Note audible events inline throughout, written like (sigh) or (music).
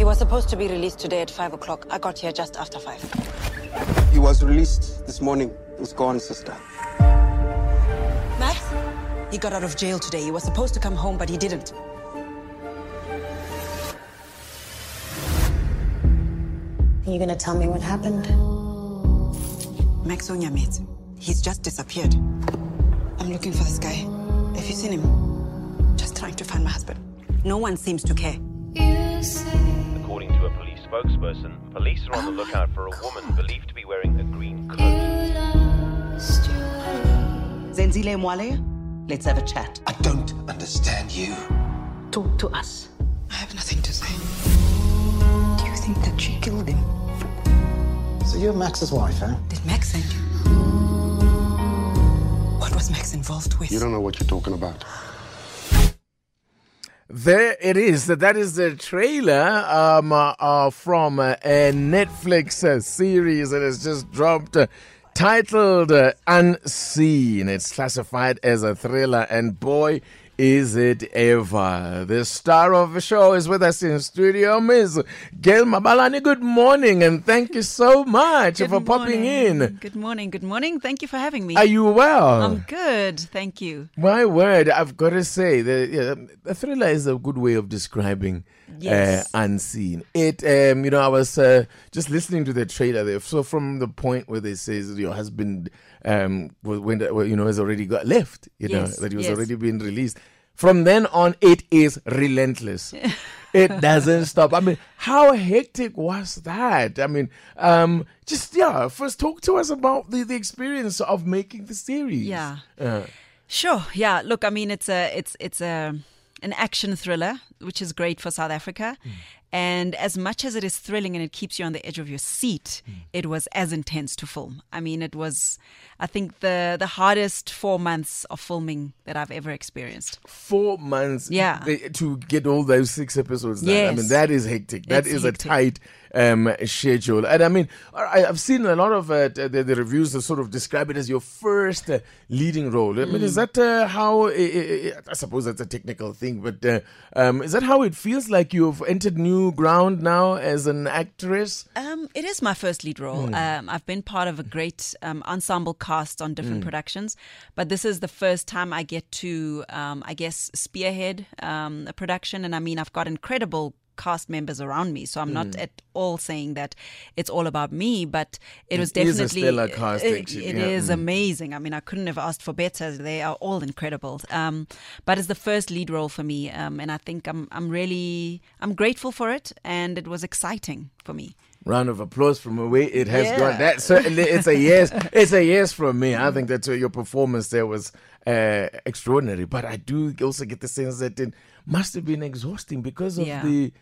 He was supposed to be released today at 5 o'clock. I got here just after 5. He was released this morning. He's gone, sister. Max? He got out of jail today. He was supposed to come home, but he didn't. Are you gonna tell me what happened? Max Onyamete. He's just disappeared. I'm looking for this guy. Have you seen him? Just trying to find my husband. No one seems to care. Spokesperson, police are on the lookout for a woman believed to be wearing a green coat. Zenzile Mwale, let's have a chat. I don't understand you. Talk to us. I have nothing to say. Do you think that she killed him? So you're Max's wife, eh? Did Max send you? What was Max involved with? You don't know what you're talking about. There it is. That is the trailer um, uh, uh, from uh, a Netflix uh, series that has just dropped. Titled Unseen. It's classified as a thriller, and boy, is it ever. The star of the show is with us in studio, Ms. Gail Mabalane. Good morning, and thank you so much Good for popping in. Good morning. Good morning. Thank you for having me. Are you well? I'm good. Thank you. My word, I've got to say, the, yeah, the thriller is a good way of describing Yes. uh, unseen. It, um, you know, I was uh, just listening to the trailer there. So from the point where they says your husband, um, when you know, has already got left, you know, that he was yes. already being released. From then on, it is relentless. (laughs) it doesn't stop. I mean, how hectic was that? I mean, um, just yeah. First, talk to us about the, the experience of making the series. Yeah. Uh, Sure. Yeah. Look, I mean, it's a it's it's a an action thriller, which is great for South Africa. Hmm. And as much as it is thrilling and it keeps you on the edge of your seat, Hmm. it was as intense to film. I mean, it was, I think, the the hardest four months of filming that I've ever experienced. four months Yeah. they- to get all those six episodes done. I mean, that is hectic. That It's is hectic. a tight um, schedule. And I mean, I, I've seen a lot of uh, the, the reviews that sort of describe it as your first uh, leading role. I mean, is Mm. that uh, how, I suppose that's a technical thing, but uh, um, is that how it feels like you've entered new ground now as an actress? Um, it is my first lead role. Hmm. Um, I've been part of a great um, ensemble cast on different productions, but this is the first time I get to, um, I guess, spearhead um, a production. And I mean, I've got incredible cast members around me, so I'm not Hmm. at all saying that it's all about me. But it was It is a definitely stellar cast, it- it yeah. is Mm. amazing. I mean, I couldn't have asked for better. They are all incredible. Um, but it's the first lead role for me, um, and I think I'm I'm really I'm grateful for it, and it was exciting for me. Round of applause from away. It has Yeah. gone. That certainly, it's a yes. It's a yes from me. I think that uh, your performance there was uh, extraordinary. But I do also get the sense that it must have been exhausting because of Yeah. the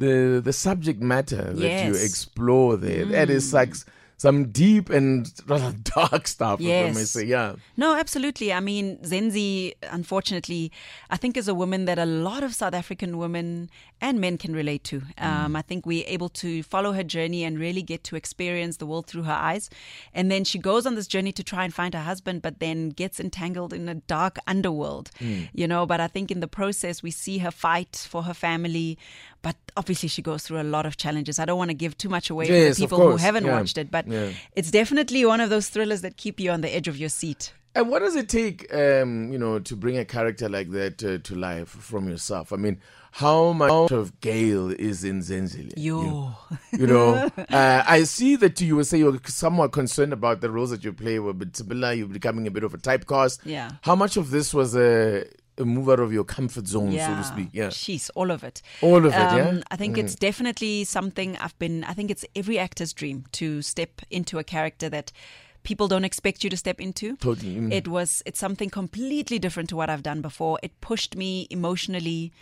the the subject matter that you explore there. That is mm. like some deep and rather (laughs) dark stuff. If I may Yes. say, yeah. No, absolutely. I mean, Zenzi, unfortunately, I think is a woman that a lot of South African women and men can relate to. Mm. Um, I think we're able to follow her journey and really get to experience the world through her eyes. And then she goes on this journey to try and find her husband, but then gets entangled in a dark underworld, mm. you know. But I think in the process, we see her fight for her family. But obviously, she goes through a lot of challenges. I don't want to give too much away Yes, for people who haven't Yeah. watched it, but Yeah. it's definitely one of those thrillers that keep you on the edge of your seat. And what does it take, um, you know, to bring a character like that uh, to life from yourself? I mean, how much of Gail is in Zenzile? Yo. You know, (laughs) uh, I see that you will say you're somewhat concerned about the roles that you play with Sibilla, you're becoming a bit of a typecast. Yeah. How much of this was a, a move out of your comfort zone, so to speak? Yeah. She's all of it. All of it, yeah? Um, I think Mm. it's definitely something I've been, I think it's every actor's dream to step into a character that people don't expect you to step into. Totally. mm. It was, it's something completely different to what I've done before. It pushed me emotionally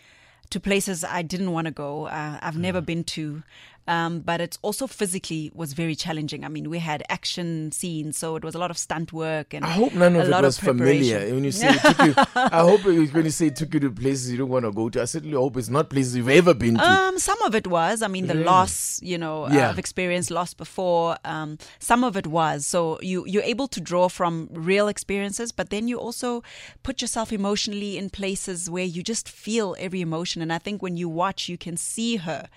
to places I didn't want to go. Uh, I've never been to. Um, but it also physically was very challenging. I mean, we had action scenes, so it was a lot of stunt work and I hope none a of it was of familiar. When you say you, (laughs) I hope it was when you say it took you to places you don't want to go to. I certainly hope it's not places you've ever been to. Um, some of it was. I mean, the loss, you know, uh, Yeah. I've experienced loss before. Um, some of it was. So you you're able to draw from real experiences, but then you also put yourself emotionally in places where you just feel every emotion. And I think when you watch, you can see her.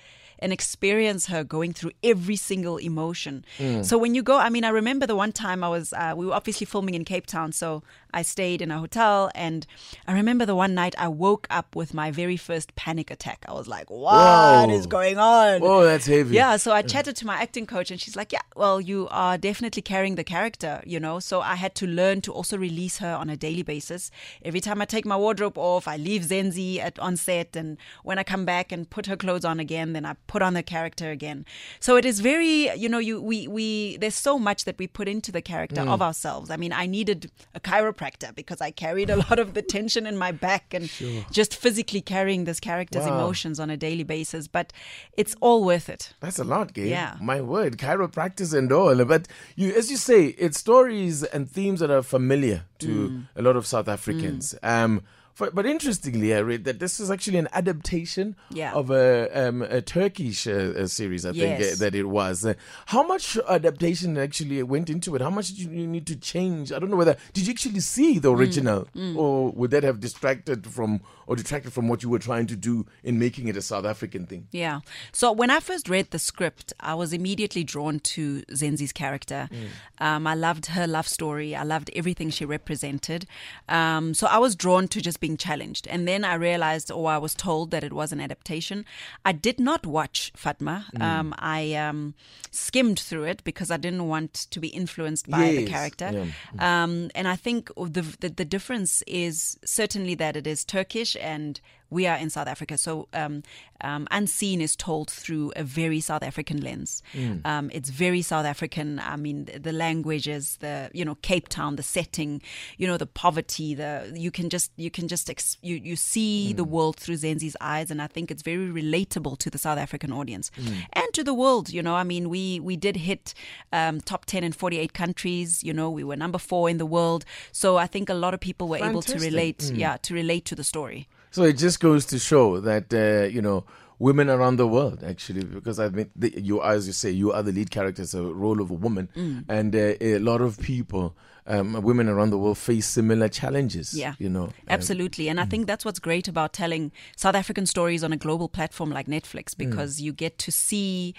And experience her going through every single emotion. So when you go, I mean, I remember the one time I was, uh, we were obviously filming in Cape Town, so I stayed in a hotel, and I remember the one night I woke up with my very first panic attack. I was like, "What is Whoa. going on?" oh, that's heavy. Yeah, so I chatted to my acting coach, and she's like, "Yeah, well, you are definitely carrying the character, you know." So I had to learn to also release her on a daily basis. Every time I take my wardrobe off, I leave Zenzi at on set, and when I come back and put her clothes on again, then I put on the character again. So it is very, you know, you we we there's so much that we put into the character hmm. of ourselves. I mean, I needed a chiropractor because I carried a lot of the tension in my back and just physically carrying this character's Wow. emotions on a daily basis. But it's all worth it. That's a lot, Gabe. Yeah. My word, chiropractic and all. But you, as you say, it's stories and themes that are familiar to Mm. a lot of South Africans. Um, for, but interestingly, I read that this is actually an adaptation Yeah. of a, um, a Turkish uh, uh, series, I think uh, that it was. Uh, how much adaptation actually went into it? How much did you, need to change? I don't know whether, did you actually see Mm. the original? Or would that have distracted from, or detracted from what you were trying to do in making it a South African thing? Yeah. So when I first read the script, I was immediately drawn to Zenzi's character. Um, I loved her love story. I loved everything she represented. Um, so I was drawn to just being challenged. And then I realized, or I was told that it was an adaptation. I did not watch Fatma. Um, I um, skimmed through it because I didn't want to be influenced by the character. Yeah. Um, and I think the, the the difference is certainly that it is Turkish and we are in South Africa. So um, um, Unseen is told through a very South African lens. Um, it's very South African. I mean, the, the languages, the you know Cape Town, the setting, you know the poverty. The you can just you can just ex- you you see the world through Zenzi's eyes, and I think it's very relatable to the South African audience and to the world. You know, I mean, we we did hit um, top ten in forty eight countries. You know, we were number four in the world. So I think a lot of people were able to Fantastic. relate. Yeah, to relate to the story. So it just goes to show that uh, you know women around the world actually, because I mean the, you as you say you are the lead character, it's a role of a woman, Mm. and uh, a lot of people, um, women around the world face similar challenges. Yeah. you know, Um, Absolutely. And I think that's what's great about telling South African stories on a global platform like Netflix because you get to see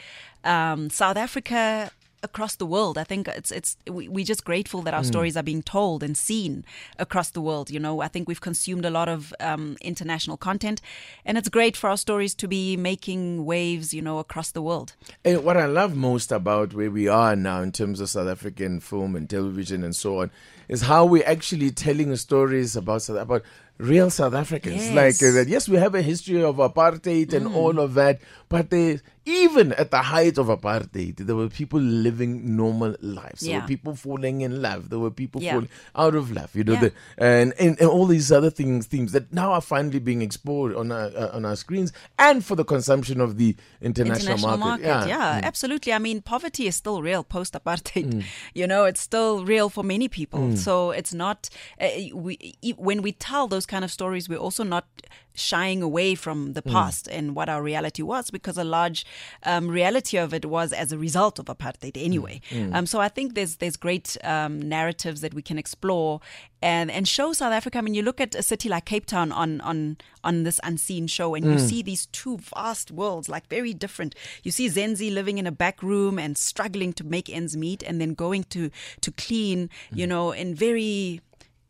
um, South Africa across the world. I think it's it's we, we're just grateful that our stories are being told and seen across the world. You know, I think we've consumed a lot of um, international content, and it's great for our stories to be making waves. You know, across the world. And what I love most about where we are now in terms of South African film and television and so on is how we're actually telling stories about South about real South Africans. Yes. Like uh, yes, we have a history of apartheid and all of that, but they even at the height of apartheid, there were people living normal lives. There Yeah. were people falling in love. There were people Yeah. falling out of love. You know, Yeah. the, and, and and all these other things, themes that now are finally being explored on our uh, on our screens and for the consumption of the international, international market. market. Yeah, absolutely. I mean, poverty is still real post apartheid. (laughs) You know, it's still real for many people. So it's not, uh, we, when we tell those kind of stories, we're also not shying away from the past and what our reality was because a large um, reality of it was as a result of apartheid anyway. Um, so I think there's there's great um, narratives that we can explore and and show South Africa. I mean, you look at a city like Cape Town on on on this unseen show, and you see these two vast worlds, like very different. You see Zenzi living in a back room and struggling to make ends meet, and then going to to clean, you know, in very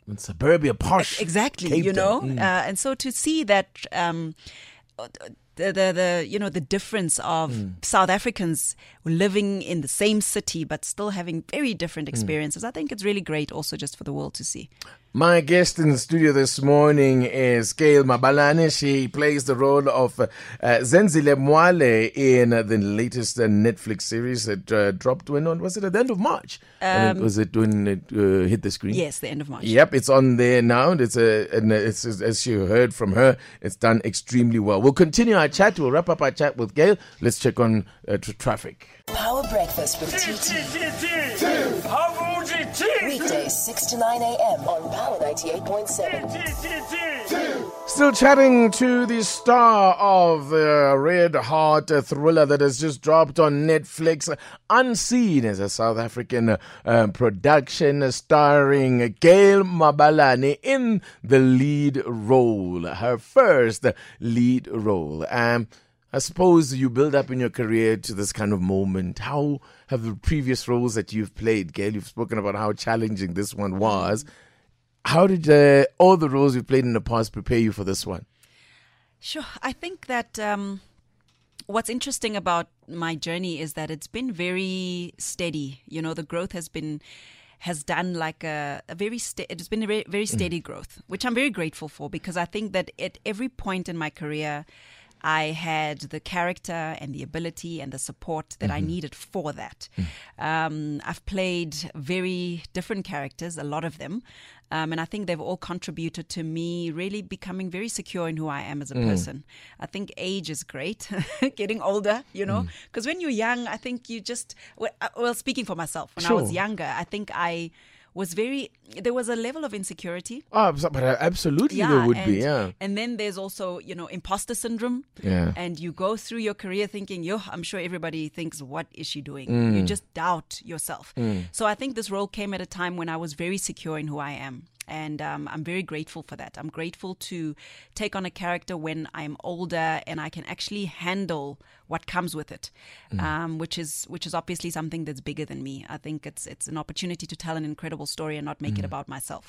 in suburbia posh. exactly Cape you know Mm. uh, and so to see that um the, the the you know the difference of Mm. South Africans living in the same city but still having very different Mm. experiences. I think it's really great also just for the world to see. My guest in the studio this morning is Gail Mabalane. She plays the role of uh, Zenzile Mwale in uh, the latest uh, Netflix series that uh, dropped when on was it at the end of March? I mean, was it when it uh, hit the screen? Yes, the end of March. Yep, it's on there now. It's a, and it's as you heard from her, it's done extremely well. We'll continue our chat. We'll wrap up our chat with Gail. Let's check on uh, tr- traffic. Power Breakfast with TT. Weekdays 6 to 9 a.m. on Power 98.7. Still chatting to the star of the Red Heart thriller that has just dropped on Netflix. Unseen is a South African uh, production starring Gail Mabalane in the lead role, her first lead role. Um, I suppose you build up in your career to this kind of moment. How have the previous roles that you've played, Gail? You've spoken about how challenging this one was. How did uh, all the roles you've played in the past prepare you for this one? Sure. I think that um, what's interesting about my journey is that it's been very steady. You know, the growth has been has done like a, a very sta- it's been a very, very steady growth, which I'm very grateful for because I think that at every point in my career, I had the character and the ability and the support that I needed for that. Um, I've played very different characters, a lot of them. Um, and I think they've all contributed to me really becoming very secure in who I am as a person. I think age is great, (laughs) getting older, you know, because when you're young, I think you just, well, uh, speaking for myself, when I was younger, I think I was very, there was a level of insecurity. Oh, but uh, absolutely there would and, be, yeah. And then there's also, you know, imposter syndrome. Yeah. And you go through your career thinking, yo, I'm sure everybody thinks, what is she doing? Mm. You just doubt yourself. So I think this role came at a time when I was very secure in who I am. And um, I'm very grateful for that. I'm grateful to take on a character when I'm older and I can actually handle what comes with it, Mm. um, which is which is obviously something that's bigger than me. I think it's it's an opportunity to tell an incredible story and not make Mm. it about myself,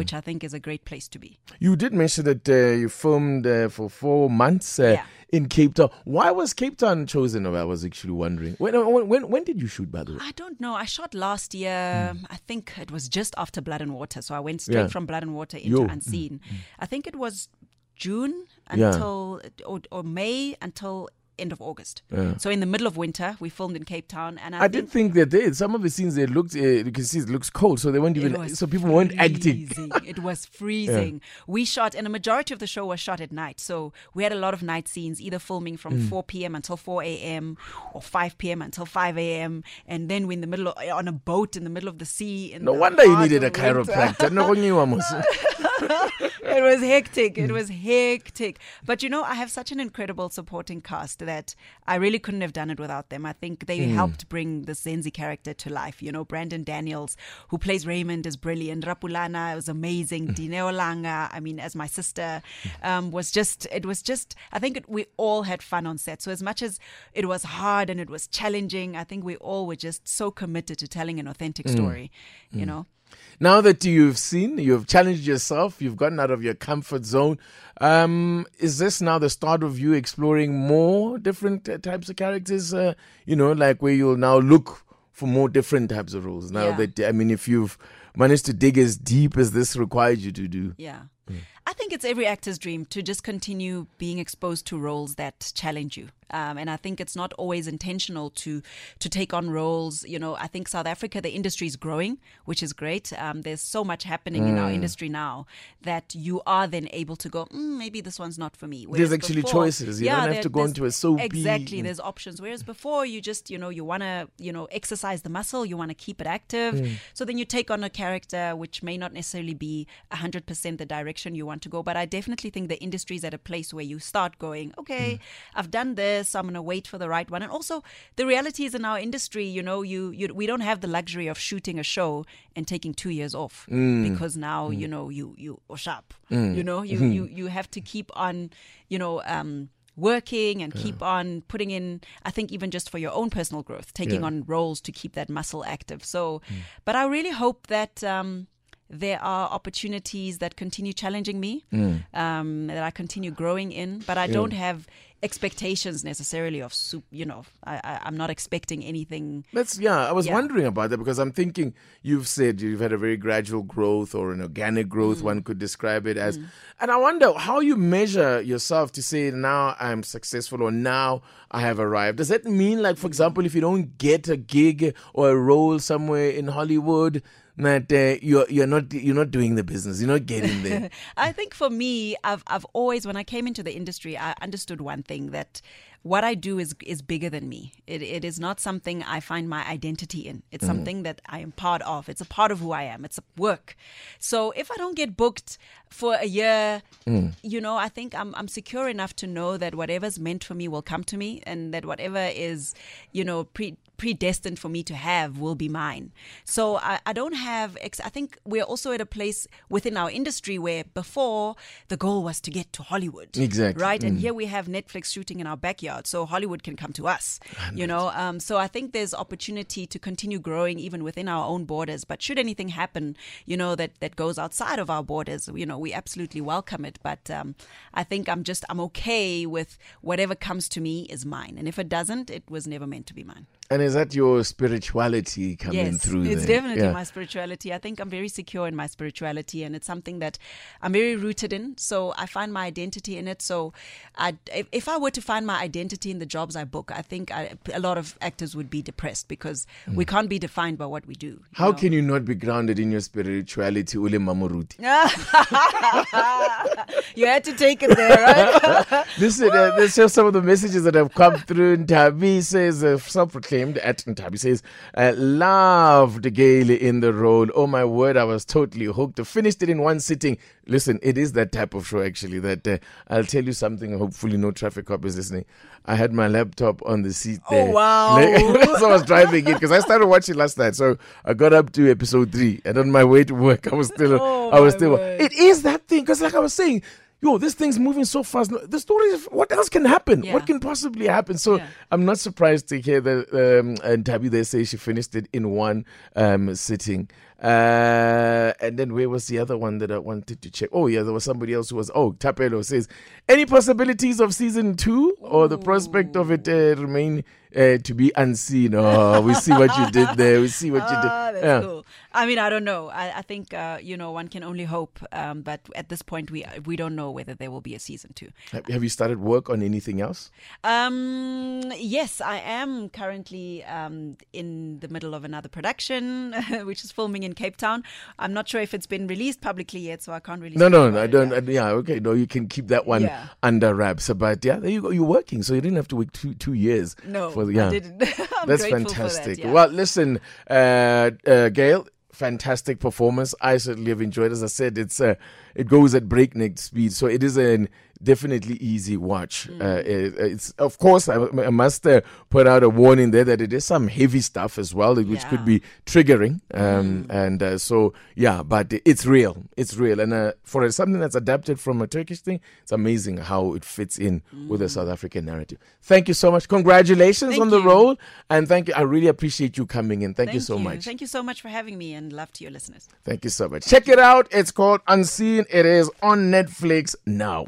which I think is a great place to be. You did mention that uh, you filmed uh, for four months uh, Yeah. In Cape Town. Why was Cape Town chosen? I was actually wondering. When, when, when, did you shoot, by the way? I don't know. I shot last year. I think it was just after Blood and Water. So I went straight. Yeah. from Blood and Water into Yo. Hmm. Unseen. I think it was June Yeah. until or, or May until end of August. So in the middle of winter, we filmed in Cape Town, and I, I think did think that they, some of the scenes they looked, uh, you can see it looks cold, so they weren't even, so people weren't acting. (laughs) it was freezing. We shot, and a majority of the show was shot at night. So we had a lot of night scenes, either filming from Mm. 4 p.m. until 4 a.m. or 5 p.m. until 5 a.m. And then we're in the middle of, on a boat in the middle of the sea. No the wonder you needed a winter. chiropractor. No one knew, Amos. It was hectic. It was hectic. But you know, I have such an incredible supporting cast that I really couldn't have done it without them. I think they Mm. helped bring the Zenzi character to life. You know, Brendon Daniels, who plays Raymond, is brilliant. Rapulana was amazing. Mm. Dineo Langa, I mean, as my sister, um, was just, it was just, I think it, we all had fun on set. So as much as it was hard and it was challenging, I think we all were just so committed to telling an authentic Mm. story, you know? Now that you've seen, you've challenged yourself, you've gotten out of your comfort zone. Um, is this now the start of you exploring more different uh, types of characters? Uh, you know, like where you'll now look for more different types of roles. Now Yeah. that I mean, if you've managed to dig as deep as this required you to do, Yeah. I think it's every actor's dream to just continue being exposed to roles that challenge you. Um, and I think it's not always intentional to to take on roles. You know, I think South Africa, the industry is growing, which is great. Um, there's so much happening in our industry now that you are then able to go, mm, maybe this one's not for me. Whereas actually before- choices. You don't have to go into a soapy- Exactly. There's options. Whereas before, you just, you know, you want to, you know, exercise the muscle, you want to keep it active. So then you take on a character which may not necessarily be 100% the direction you want to go. But I definitely think the industry is at a place where you start going, okay, mm. I've done this, so I'm going to wait for the right one. And also, the reality is in our industry, you know, you, you we don't have the luxury of shooting a show and taking two years off mm. because now, mm. you know, you, you, or sharp, you know, you, mm-hmm. you, you have to keep on, you know, um, working and keep on putting in i think even just for your own personal growth taking Yeah. on roles to keep that muscle active. So but i really hope that um there are opportunities that continue challenging me, um, that I continue growing in, but I don't have expectations necessarily of soup. You know, I, I, I'm not expecting anything. That's yeah. I was Yeah. wondering about that because I'm thinking you've said you've had a very gradual growth or an organic growth. Mm. One could describe it as, and I wonder how you measure yourself to say now I'm successful or now I have arrived. Does that mean like, for example, if you don't get a gig or a role somewhere in Hollywood, that uh, you're you're not you're not doing the business. You're not getting there. (laughs) I think for me, I've I've always when I came into the industry, I understood one thing that what I do is is bigger than me. It it is not something I find my identity in. It's mm-hmm. something that I am part of. It's a part of who I am. It's a work. So if I don't get booked for a year, mm. you know, I think I'm I'm secure enough to know that whatever's meant for me will come to me, and that whatever is, you know, pre predestined for me to have will be mine. So I, I don't have, ex- I think we're also at a place within our industry where before the goal was to get to Hollywood. Exactly. Right. And mm. here we have Netflix shooting in our backyard. So Hollywood can come to us, you know. Um, so I think there's opportunity to continue growing even within our own borders. But should anything happen, you know, that, that goes outside of our borders, you know, we absolutely welcome it. But um, I think I'm just, I'm okay with whatever comes to me is mine. And if it doesn't, it was never meant to be mine. And is that your spirituality coming yes, through? It's definitely Yeah. my spirituality. I think I'm very secure in my spirituality, and it's something that I'm very rooted in. So I find my identity in it. So I, if, if I were to find my identity in the jobs I book, I think I, a lot of actors would be depressed because we can't be defined by what we do. Mm. How know? can you not be grounded in your spirituality, Ule Mamuruti? (laughs) you had to take it there, right? (laughs) this, is, uh, there's just some of the messages that have come through. Ntabi says, uh, self-proclaimed at Ntabi says, uh, loved Gail in the role. Oh my word, I was totally hooked. Finished it in one sitting. Listen, it is that type of show actually. That uh, I'll tell you something. Hopefully, no traffic cop is listening. I had my laptop on the seat Oh, there. wow. so (laughs) I was driving it because I started watching last night. So I got up to episode three, and on my way to work, I was still, (laughs) Oh, I was still. word. It is that thing because, like I was saying, yo, this thing's moving so fast. The story is what else can happen? Yeah. What can possibly happen? So Yeah. I'm not surprised to hear that um, and Tabby they say she finished it in one um, sitting. Uh, and then where was the other one that I wanted to check? Oh yeah, there was somebody else who was. Oh, Tapelo says any possibilities of season two or the prospect of it uh, remain uh, to be unseen. Oh, we see what you did there. We see what you did. (laughs) Ah, that's Yeah. cool. I mean, I don't know. I, I think uh, you know one can only hope. Um, but at this point, we we don't know whether there will be a season two. Have- Have you started work on anything else? Um, yes, I am currently um, in the middle of another production, (laughs) which is filming in Cape Town. I'm not sure if it's been released publicly yet, so I can't really. No, speak no, I don't. yeah. uh, Yeah, okay, no, you can keep that one Yeah. under wraps. But yeah, there you go. You're working, so you didn't have to wait two two years. No, for the, I didn't. (laughs) That's for that, fantastic. yeah. Well, listen, uh, uh, Gail, fantastic performance. I certainly have enjoyed. As I said, it's uh, it goes at breakneck speed, so it is an definitely easy watch. Mm. Uh, it- it's of course I, I must uh, put out a warning there that it is some heavy stuff as well, which Yeah. could be triggering. Mm. Um, And uh, so yeah, but it's real. It's real, and uh, for something that's adapted from a Turkish thing, it's amazing how it fits in with the South African narrative. Thank you so much. Congratulations Mm. Thank on the you. role, and thank you. I really appreciate you coming in. Thank, you so much. Thank you so much for having me, and love to your listeners. Thank you so much. Check it out. It's called Unseen. It is on Netflix now.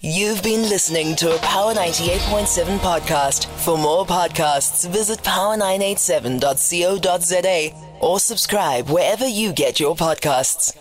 You've been listening to a Power 98.7 podcast. For more podcasts, visit power987.co.za or subscribe wherever you get your podcasts.